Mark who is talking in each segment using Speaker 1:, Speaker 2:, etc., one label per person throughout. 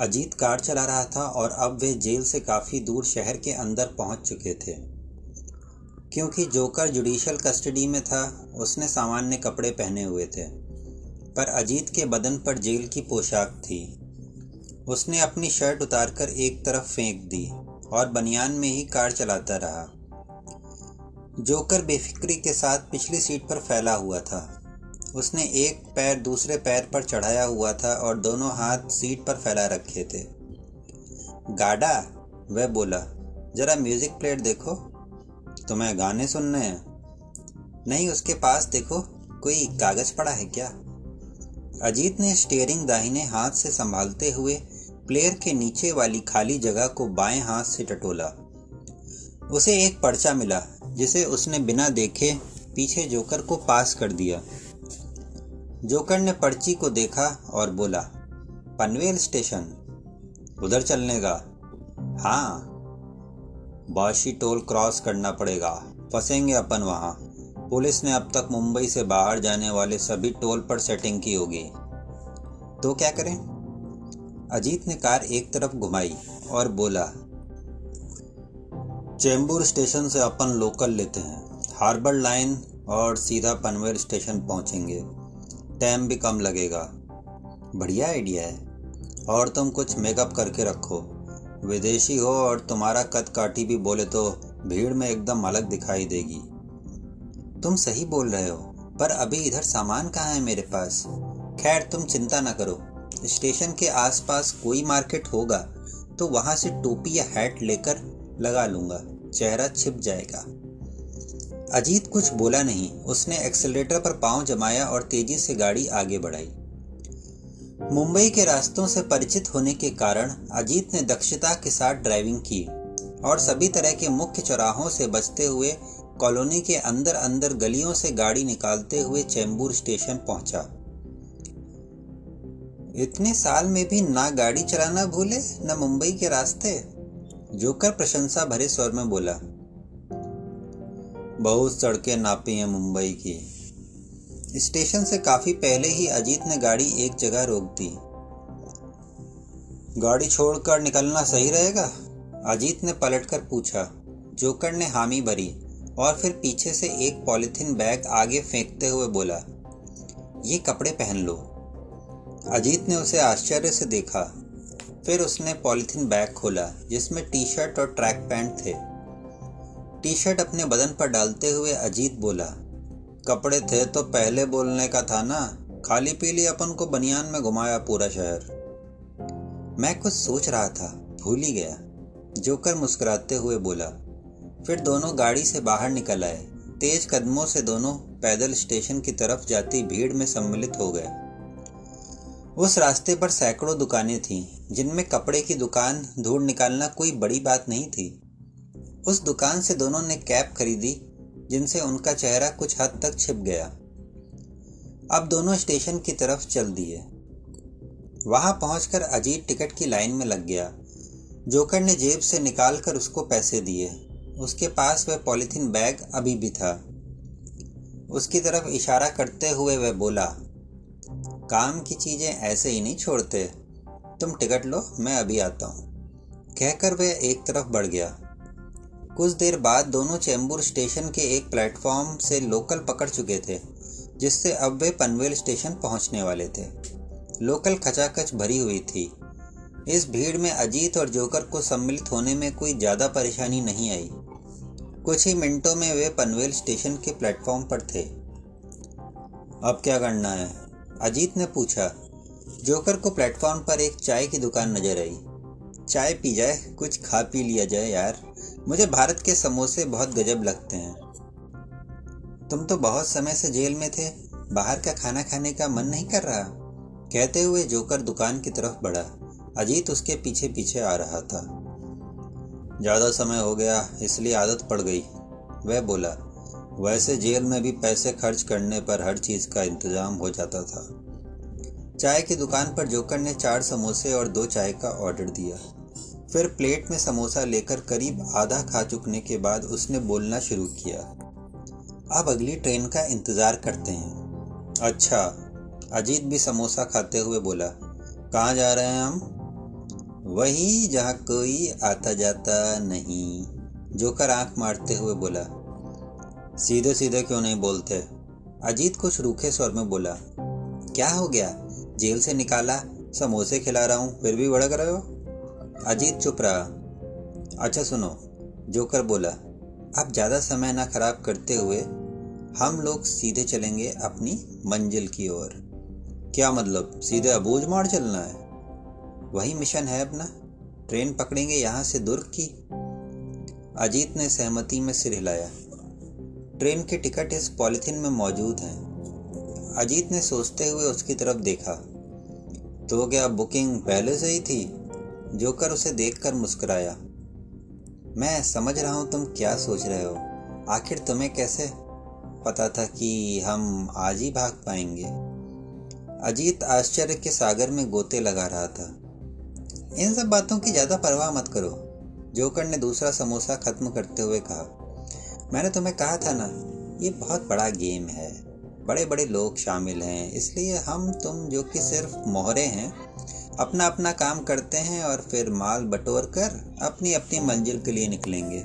Speaker 1: Ajit car चला रहा था और अब वे जेल से काफ़ी दूर शहर के अंदर पहुँच चुके थे। क्योंकि जोकर जुडिशल कस्टडी में था, उसने सामान्य कपड़े पहने हुए थे। पर अजीत के बदन पर जेल की पोशाक थी। उसने अपनी शर्ट उतारकर एक तरफ़ फेंक दी और बनियान में ही कार चलाता रहा। जोकर बेफिक्री के साथ पिछली सीट पर फैला हुआ था। उसने एक पैर दूसरे पैर पर चढ़ाया हुआ था और दोनों हाथ सीट पर फैला रखे थे। गाडा, वह बोला, जरा म्यूज़िक प्लेट देखो। तुम्हें गाने सुनने हैं? नहीं, उसके पास देखो, कोई कागज़ पड़ा है क्या? अजीत ने स्टेयरिंग दाहिने हाथ से संभालते हुए प्लेयर के नीचे वाली खाली जगह को बाएँ हाथ से टटोला। उसे एक पर्चा मिला, जिसे उसने बिना देखे पीछे जोकर को पास कर दिया। जोकर ने पर्ची को देखा और बोला, पनवेल स्टेशन, उधर चलने का हाँ बाशी टोल क्रॉस करना पड़ेगा, फंसेंगे अपन वहाँ। पुलिस ने अब तक मुंबई से बाहर जाने वाले सभी टोल पर सेटिंग की होगी। तो क्या करें? अजीत ने कार एक तरफ़ घुमाई और बोला चेंबूर स्टेशन से अपन लोकल लेते हैं। हार्बर लाइन और सीधा पनवेल स्टेशन पहुँचेंगे। टाइम भी कम लगेगा। बढ़िया आइडिया है। और तुम कुछ मेकअप करके रखो। विदेशी हो और तुम्हारा कद काटी भी बोले तो भीड़ में एकदम अलग दिखाई देगी। तुम सही बोल रहे हो, पर अभी इधर सामान कहाँ है मेरे पास? खैर, तुम चिंता ना करो। स्टेशन के आसपास कोई मार्केट होगा तो वहाँ से टोपी या हैट लेकर लगा लूँगा। चेहरा छिप जाएगा। अजीत कुछ बोला नहीं। उसने एक्सेलेटर पर पाँव जमाया और तेज़ी से गाड़ी आगे बढ़ाई। मुंबई के रास्तों से परिचित होने के कारण अजीत ने दक्षता के साथ ड्राइविंग की और सभी तरह के मुख्य चौराहों से बचते हुए कॉलोनी के अंदर अंदर गलियों से गाड़ी निकालते हुए चैम्बूर स्टेशन पहुँचा। इतने साल में भी ना गाड़ी चलाना भूले, न मुंबई के रास्ते? जोकर प्रशंसा भरे स्वर में बोला बहुत सड़कें नापी हैं मुंबई की। स्टेशन से काफ़ी पहले ही अजीत ने गाड़ी एक जगह रोक दी। गाड़ी छोड़कर निकलना सही रहेगा? अजीत ने पलटकर पूछा। जोकर ने हामी भरी और फिर पीछे से एक पॉलिथीन बैग आगे फेंकते हुए बोला, ये कपड़े पहन लो। अजीत ने उसे आश्चर्य से देखा। फिर उसने पॉलिथीन बैग खोला, जिसमें टी शर्ट और ट्रैक पैंट थे। टी शर्ट अपने बदन पर डालते हुए अजीत बोला, कपड़े थे तो पहले बोलने का था ना, खाली पीली अपन को बनियान में घुमाया पूरा शहर। मैं कुछ सोच रहा था, भूल ही गया। जोकर मुस्कुराते हुए बोला, फिर दोनों गाड़ी से बाहर निकल आए। तेज कदमों से दोनों पैदल स्टेशन की तरफ़ जाती भीड़ में सम्मिलित हो गए। उस रास्ते पर सैकड़ों दुकानें थीं, जिनमें कपड़े की दुकान धूड़ निकालना कोई बड़ी बात नहीं थी। उस दुकान से दोनों ने कैप खरीदी, जिनसे उनका चेहरा कुछ हद तक छिप गया। अब दोनों स्टेशन की तरफ़ चल दिए। वहाँ पहुंचकर अजीत टिकट की लाइन में लग गया। जोकर ने जेब से निकालकर उसको पैसे दिए। उसके पास वह पॉलिथीन बैग अभी भी था। उसकी तरफ़ इशारा करते हुए वह बोला, काम की चीज़ें ऐसे ही नहीं छोड़ते। तुम टिकट लो, मैं अभी आता हूँ। कहकर वह एक तरफ़ बढ़ गया। कुछ देर बाद दोनों चैम्बूर स्टेशन के एक प्लेटफॉर्म से लोकल पकड़ चुके थे, जिससे अब वे पनवेल स्टेशन पहुँचने वाले थे। लोकल खचाखच भरी हुई थी। इस भीड़ में अजीत और जोकर को सम्मिलित होने में कोई ज़्यादा परेशानी नहीं आई। कुछ ही मिनटों में वे पनवेल स्टेशन के प्लेटफॉर्म पर थे। अब क्या करना है? अजीत ने पूछा। जोकर को प्लेटफॉर्म पर एक चाय की दुकान नज़र आई। चाय पी जाए, कुछ खा पी लिया जाए यार। मुझे भारत के समोसे बहुत गजब लगते हैं। तुम तो बहुत समय से जेल में थे, बाहर का खाना खाने का मन नहीं कर रहा। कहते हुए जोकर दुकान की तरफ़ बढ़ा। अजीत उसके पीछे पीछे आ रहा था। ज़्यादा समय हो गया, इसलिए आदत पड़ गई। वह बोला, वैसे जेल में भी पैसे खर्च करने पर हर चीज़ का इंतज़ाम हो जाता था। चाय की दुकान पर जोकर ने चार समोसे और दो चाय का ऑर्डर दिया। फिर प्लेट में समोसा लेकर करीब आधा खा चुकने के बाद उसने बोलना शुरू किया। अब अगली ट्रेन का इंतज़ार करते हैं। अच्छा अजीत भी समोसा खाते हुए बोला, कहाँ जा रहे हैं हम? वही जहाँ कोई आता जाता नहीं, जोकर आँख मारते हुए बोला। सीधे सीधे क्यों नहीं बोलते? अजीत कुछ रूखे स्वर में बोला, क्या हो गया? जेल से निकाला, समोसे खिला रहा हूँ, फिर भी भड़क रहे हो? अजीत चुप रहा अच्छा सुनो, जोकर बोला अब ज़्यादा समय ना खराब करते हुए हम लोग सीधे चलेंगे अपनी मंजिल की ओर। क्या मतलब सीधे अबूझ मार चलना है? वही मिशन है अपना, ट्रेन पकड़ेंगे यहाँ से दुर्ग की। अजीत ने सहमति में सिर हिलाया। ट्रेन के टिकट इस पॉलिथीन में मौजूद हैं। अजीत ने सोचते हुए उसकी तरफ़ देखा। तो क्या बुकिंग पहले से ही थी? जोकर उसे देखकर मुस्कुराया। मैं समझ रहा हूँ तुम क्या सोच रहे हो। आखिर तुम्हें कैसे पता था कि हम आज ही भाग पाएँगे? अजीत आश्चर्य के सागर में गोते लगा रहा था। इन सब बातों की ज़्यादा परवाह मत करो, जोकर ने दूसरा समोसा खत्म करते हुए कहा। मैंने तुम्हें कहा था ना, ये बहुत बड़ा गेम है। बड़े बड़े लोग शामिल हैं, इसलिए हम तुम जो कि सिर्फ़ मोहरे हैं अपना अपना काम करते हैं और फिर माल बटोर कर अपनी अपनी मंजिल के लिए निकलेंगे।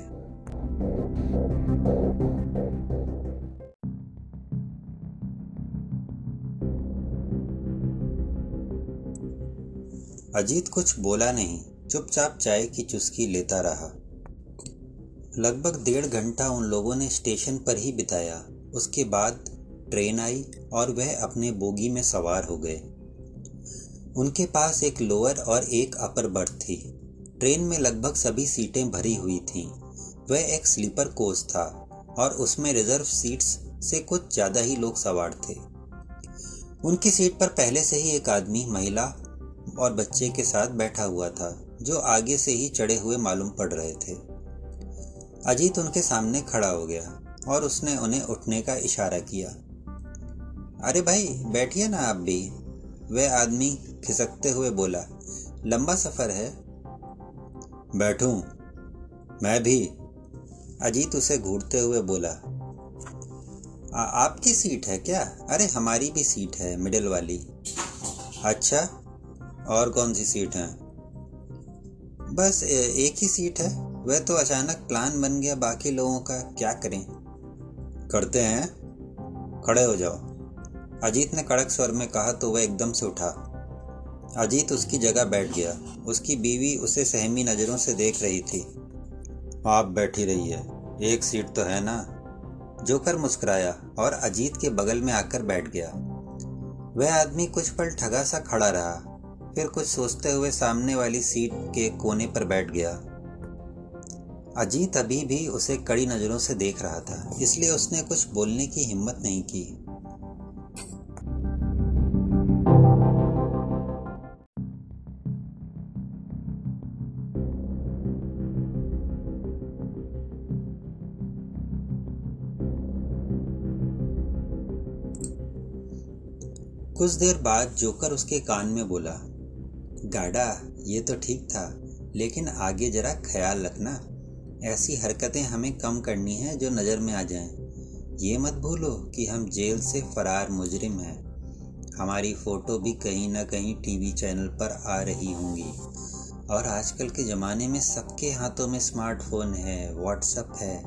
Speaker 1: अजीत कुछ बोला नहीं, चुपचाप चाय की चुस्की लेता रहा। लगभग डेढ़ घंटा उन लोगों ने स्टेशन पर ही बिताया। उसके बाद ट्रेन आई और वह अपने बोगी में सवार हो गए। उनके पास एक लोअर और एक अपर बर्थ थी। ट्रेन में लगभग सभी सीटें भरी हुई थीं। वह एक स्लीपर कोच था और उसमें रिज़र्व सीट्स से कुछ ज़्यादा ही लोग सवार थे। उनकी सीट पर पहले से ही एक आदमी, महिला और बच्चे के साथ बैठा हुआ था, जो आगे से ही चढ़े हुए मालूम पड़ रहे थे। अजीत उनके सामने खड़ा हो गया और उसने उन्हें उठने का इशारा किया। अरे भाई, बैठिए ना आप भी। वह आदमी खिसकते हुए बोला लंबा सफ़र है। बैठूं। मैं भी। अजीत उसे घूरते हुए बोला आ, आपकी सीट है क्या? अरे हमारी भी सीट है मिडिल वाली। अच्छा और कौन सी सीट है? बस ए, एक ही सीट है। वह तो अचानक प्लान बन गया बाकी लोगों का। क्या करें? करते हैं। खड़े हो जाओ। अजीत ने कड़क स्वर में कहा तो वह एकदम से उठा। अजीत उसकी जगह बैठ गया। उसकी बीवी उसे सहमी नज़रों से देख रही थी। आप बैठी रही है एक सीट तो है ना? जोकर मुस्कुराया और अजीत के बगल में आकर बैठ गया। वह आदमी कुछ पल ठगा सा खड़ा रहा। फिर कुछ सोचते हुए सामने वाली सीट के कोने पर बैठ गया। अजीत अभी भी उसे कड़ी नज़रों से देख रहा था, इसलिए उसने कुछ बोलने की हिम्मत नहीं की। कुछ देर बाद जोकर उसके कान में बोला, गाड़ा, ये तो ठीक था, लेकिन आगे जरा ख्याल रखना। ऐसी हरकतें हमें कम करनी है जो नज़र में आ जाएँ। ये मत भूलो कि हम जेल से फरार मुजरिम हैं। हमारी फ़ोटो भी कहीं ना कहीं टीवी चैनल पर आ रही होंगी। और आजकल के ज़माने में सबके हाथों में स्मार्टफ़ोन है व्हाट्सअप है।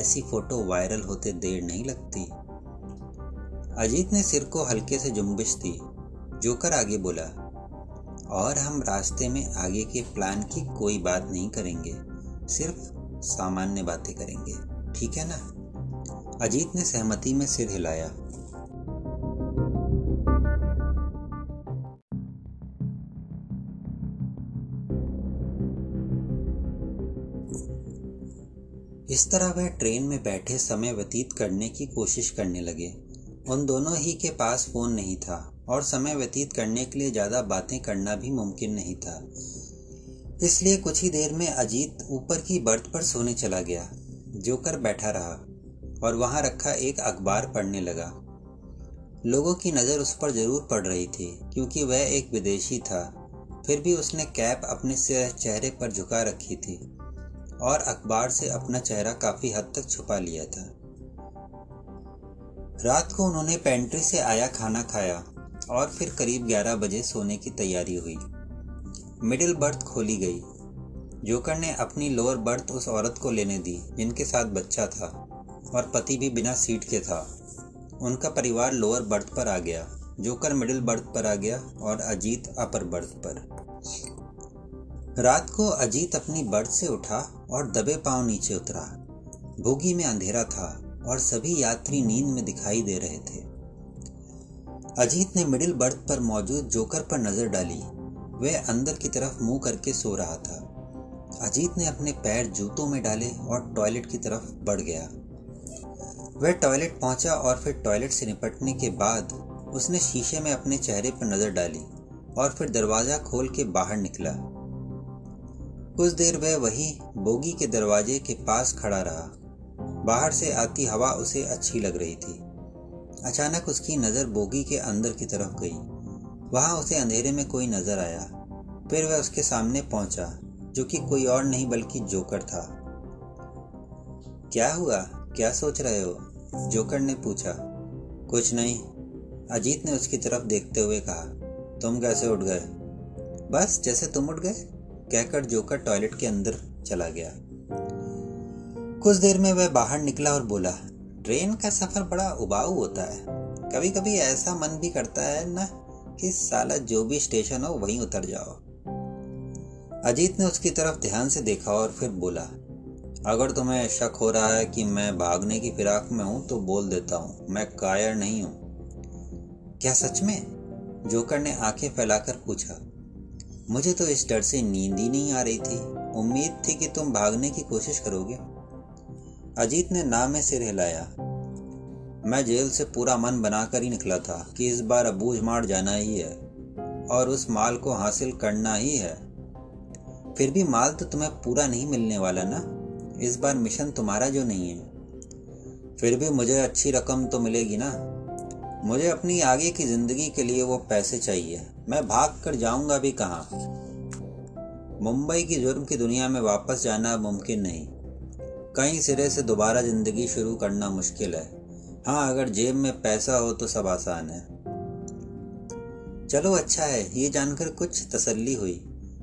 Speaker 1: ऐसी फ़ोटो वायरल होते देर नहीं लगती। अजीत ने सिर को हल्के से जुम्बिश दी। जोकर आगे बोला, और हम रास्ते में आगे के प्लान की कोई बात नहीं करेंगे, सिर्फ़ सामान्य बातें करेंगे। ठीक है ना? अजीत ने सहमति में सिर हिलाया। इस तरह वह ट्रेन में बैठे समय व्यतीत करने की कोशिश करने लगे। उन दोनों ही के पास फ़ोन नहीं था और समय व्यतीत करने के लिए ज़्यादा बातें करना भी मुमकिन नहीं था। इसलिए कुछ ही देर में अजीत ऊपर की बर्थ पर सोने चला गया जोकर बैठा रहा और वहाँ रखा एक अखबार पढ़ने लगा। लोगों की नज़र उस पर ज़रूर पड़ रही थी, क्योंकि वह एक विदेशी था। फिर भी उसने कैप अपने चेहरे पर झुका रखी थी और अखबार से अपना चेहरा काफ़ी हद तक छुपा लिया था। रात को उन्होंने पेंट्री से आया खाना खाया और फिर करीब 11 बजे सोने की तैयारी हुई। मिडिल बर्थ खोली गई। जोकर ने अपनी लोअर बर्थ उस औरत को लेने दी, जिनके साथ बच्चा था और पति भी बिना सीट के था। उनका परिवार लोअर बर्थ पर आ गया। जोकर मिडिल बर्थ पर आ गया और अजीत अपर बर्थ पर। रात को अजीत अपनी बर्थ से उठा और दबे पाँव नीचे उतरा। बोगी में अंधेरा था। और सभी यात्री नींद में दिखाई दे रहे थे। अजीत ने मिडिल बर्थ पर मौजूद जोकर पर नज़र डाली। वह अंदर की तरफ़ मुँह करके सो रहा था। अजीत ने अपने पैर जूतों में डाले और टॉयलेट की तरफ़ बढ़ गया। वह टॉयलेट पहुँचा और फिर टॉयलेट से निपटने के बाद उसने शीशे में अपने चेहरे पर नज़र डाली और फिर दरवाज़ा खोल के बाहर निकला। कुछ देर वह वही बोगी के दरवाजे के पास खड़ा रहा। बाहर से आती हवा उसे अच्छी लग रही थी। अचानक उसकी नज़र बोगी के अंदर की तरफ़ गई। वहाँ उसे अंधेरे में कोई नज़र आया। फिर वह उसके सामने पहुँचा, जो कि कोई और नहीं बल्कि जोकर था। क्या हुआ? क्या सोच रहे हो? जोकर ने पूछा। कुछ नहीं। अजीत ने उसकी तरफ़ देखते हुए कहा। तुम कैसे उठ गए? बस जैसे तुम उठ गए, कहकर जोकर टॉयलेट के अंदर चला गया। कुछ देर में वह बाहर निकला और बोला, ट्रेन का सफ़र बड़ा उबाऊ होता है। कभी कभी ऐसा मन भी करता है ना कि साला जो भी स्टेशन हो वहीं उतर जाओ। अजीत ने उसकी तरफ़ ध्यान से देखा और फिर बोला, अगर तुम्हें शक हो रहा है कि मैं भागने की फिराक में हूँ तो बोल देता हूँ, मैं कायर नहीं हूँ। क्या सच में? जोकर ने आँखें फैलाकर पूछा, मुझे तो इस डर से नींद ही नहीं आ रही थी। उम्मीद थी कि तुम भागने की कोशिश करोगे। अजीत ने ना में सिर हिलाया। मैं जेल से पूरा मन बनाकर ही निकला था कि इस बार अबूझ मार जाना ही है और उस माल को हासिल करना ही है। फिर भी माल तो तुम्हें पूरा नहीं मिलने वाला ना? इस बार मिशन तुम्हारा जो नहीं है। फिर भी मुझे अच्छी रकम तो मिलेगी ना? मुझे अपनी आगे की ज़िंदगी के लिए वो पैसे चाहिए। मैं भाग कर जाऊँगा भी कहा? मुंबई की जुर्म की दुनिया में वापस जाना मुमकिन नहीं। कई सिरे से दोबारा ज़िंदगी शुरू करना मुश्किल है। हाँ अगर जेब में पैसा हो तो सब आसान है। चलो अच्छा है। ये जानकर कुछ तसल्ली हुई।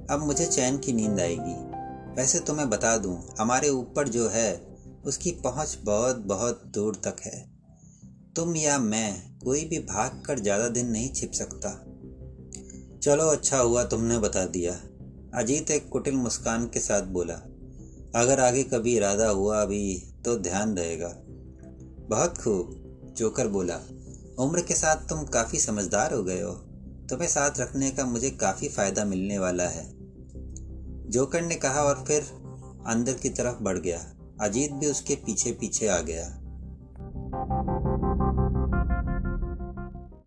Speaker 1: अब मुझे चैन की नींद आएगी। वैसे तो मैं बता दूँ, हमारे ऊपर जो है, उसकी पहुँच बहुत बहुत दूर तक है। तुम या मैं, कोई भी भाग कर ज़्यादा दिन नहीं छिप सकता। चलो अच्छा हुआ तुमने बता दिया। अजीत एक कुटिल मुस्कान के साथ बोला अगर आगे कभी इरादा हुआ अभी तो ध्यान रहेगा। बहुत खूब, जोकर बोला। उम्र के साथ तुम काफ़ी समझदार हो गए हो। तुम्हें साथ रखने का मुझे काफ़ी फ़ायदा मिलने वाला है। जोकर ने कहा और फिर अंदर की तरफ़ बढ़ गया। अजीत भी उसके पीछे पीछे आ गया।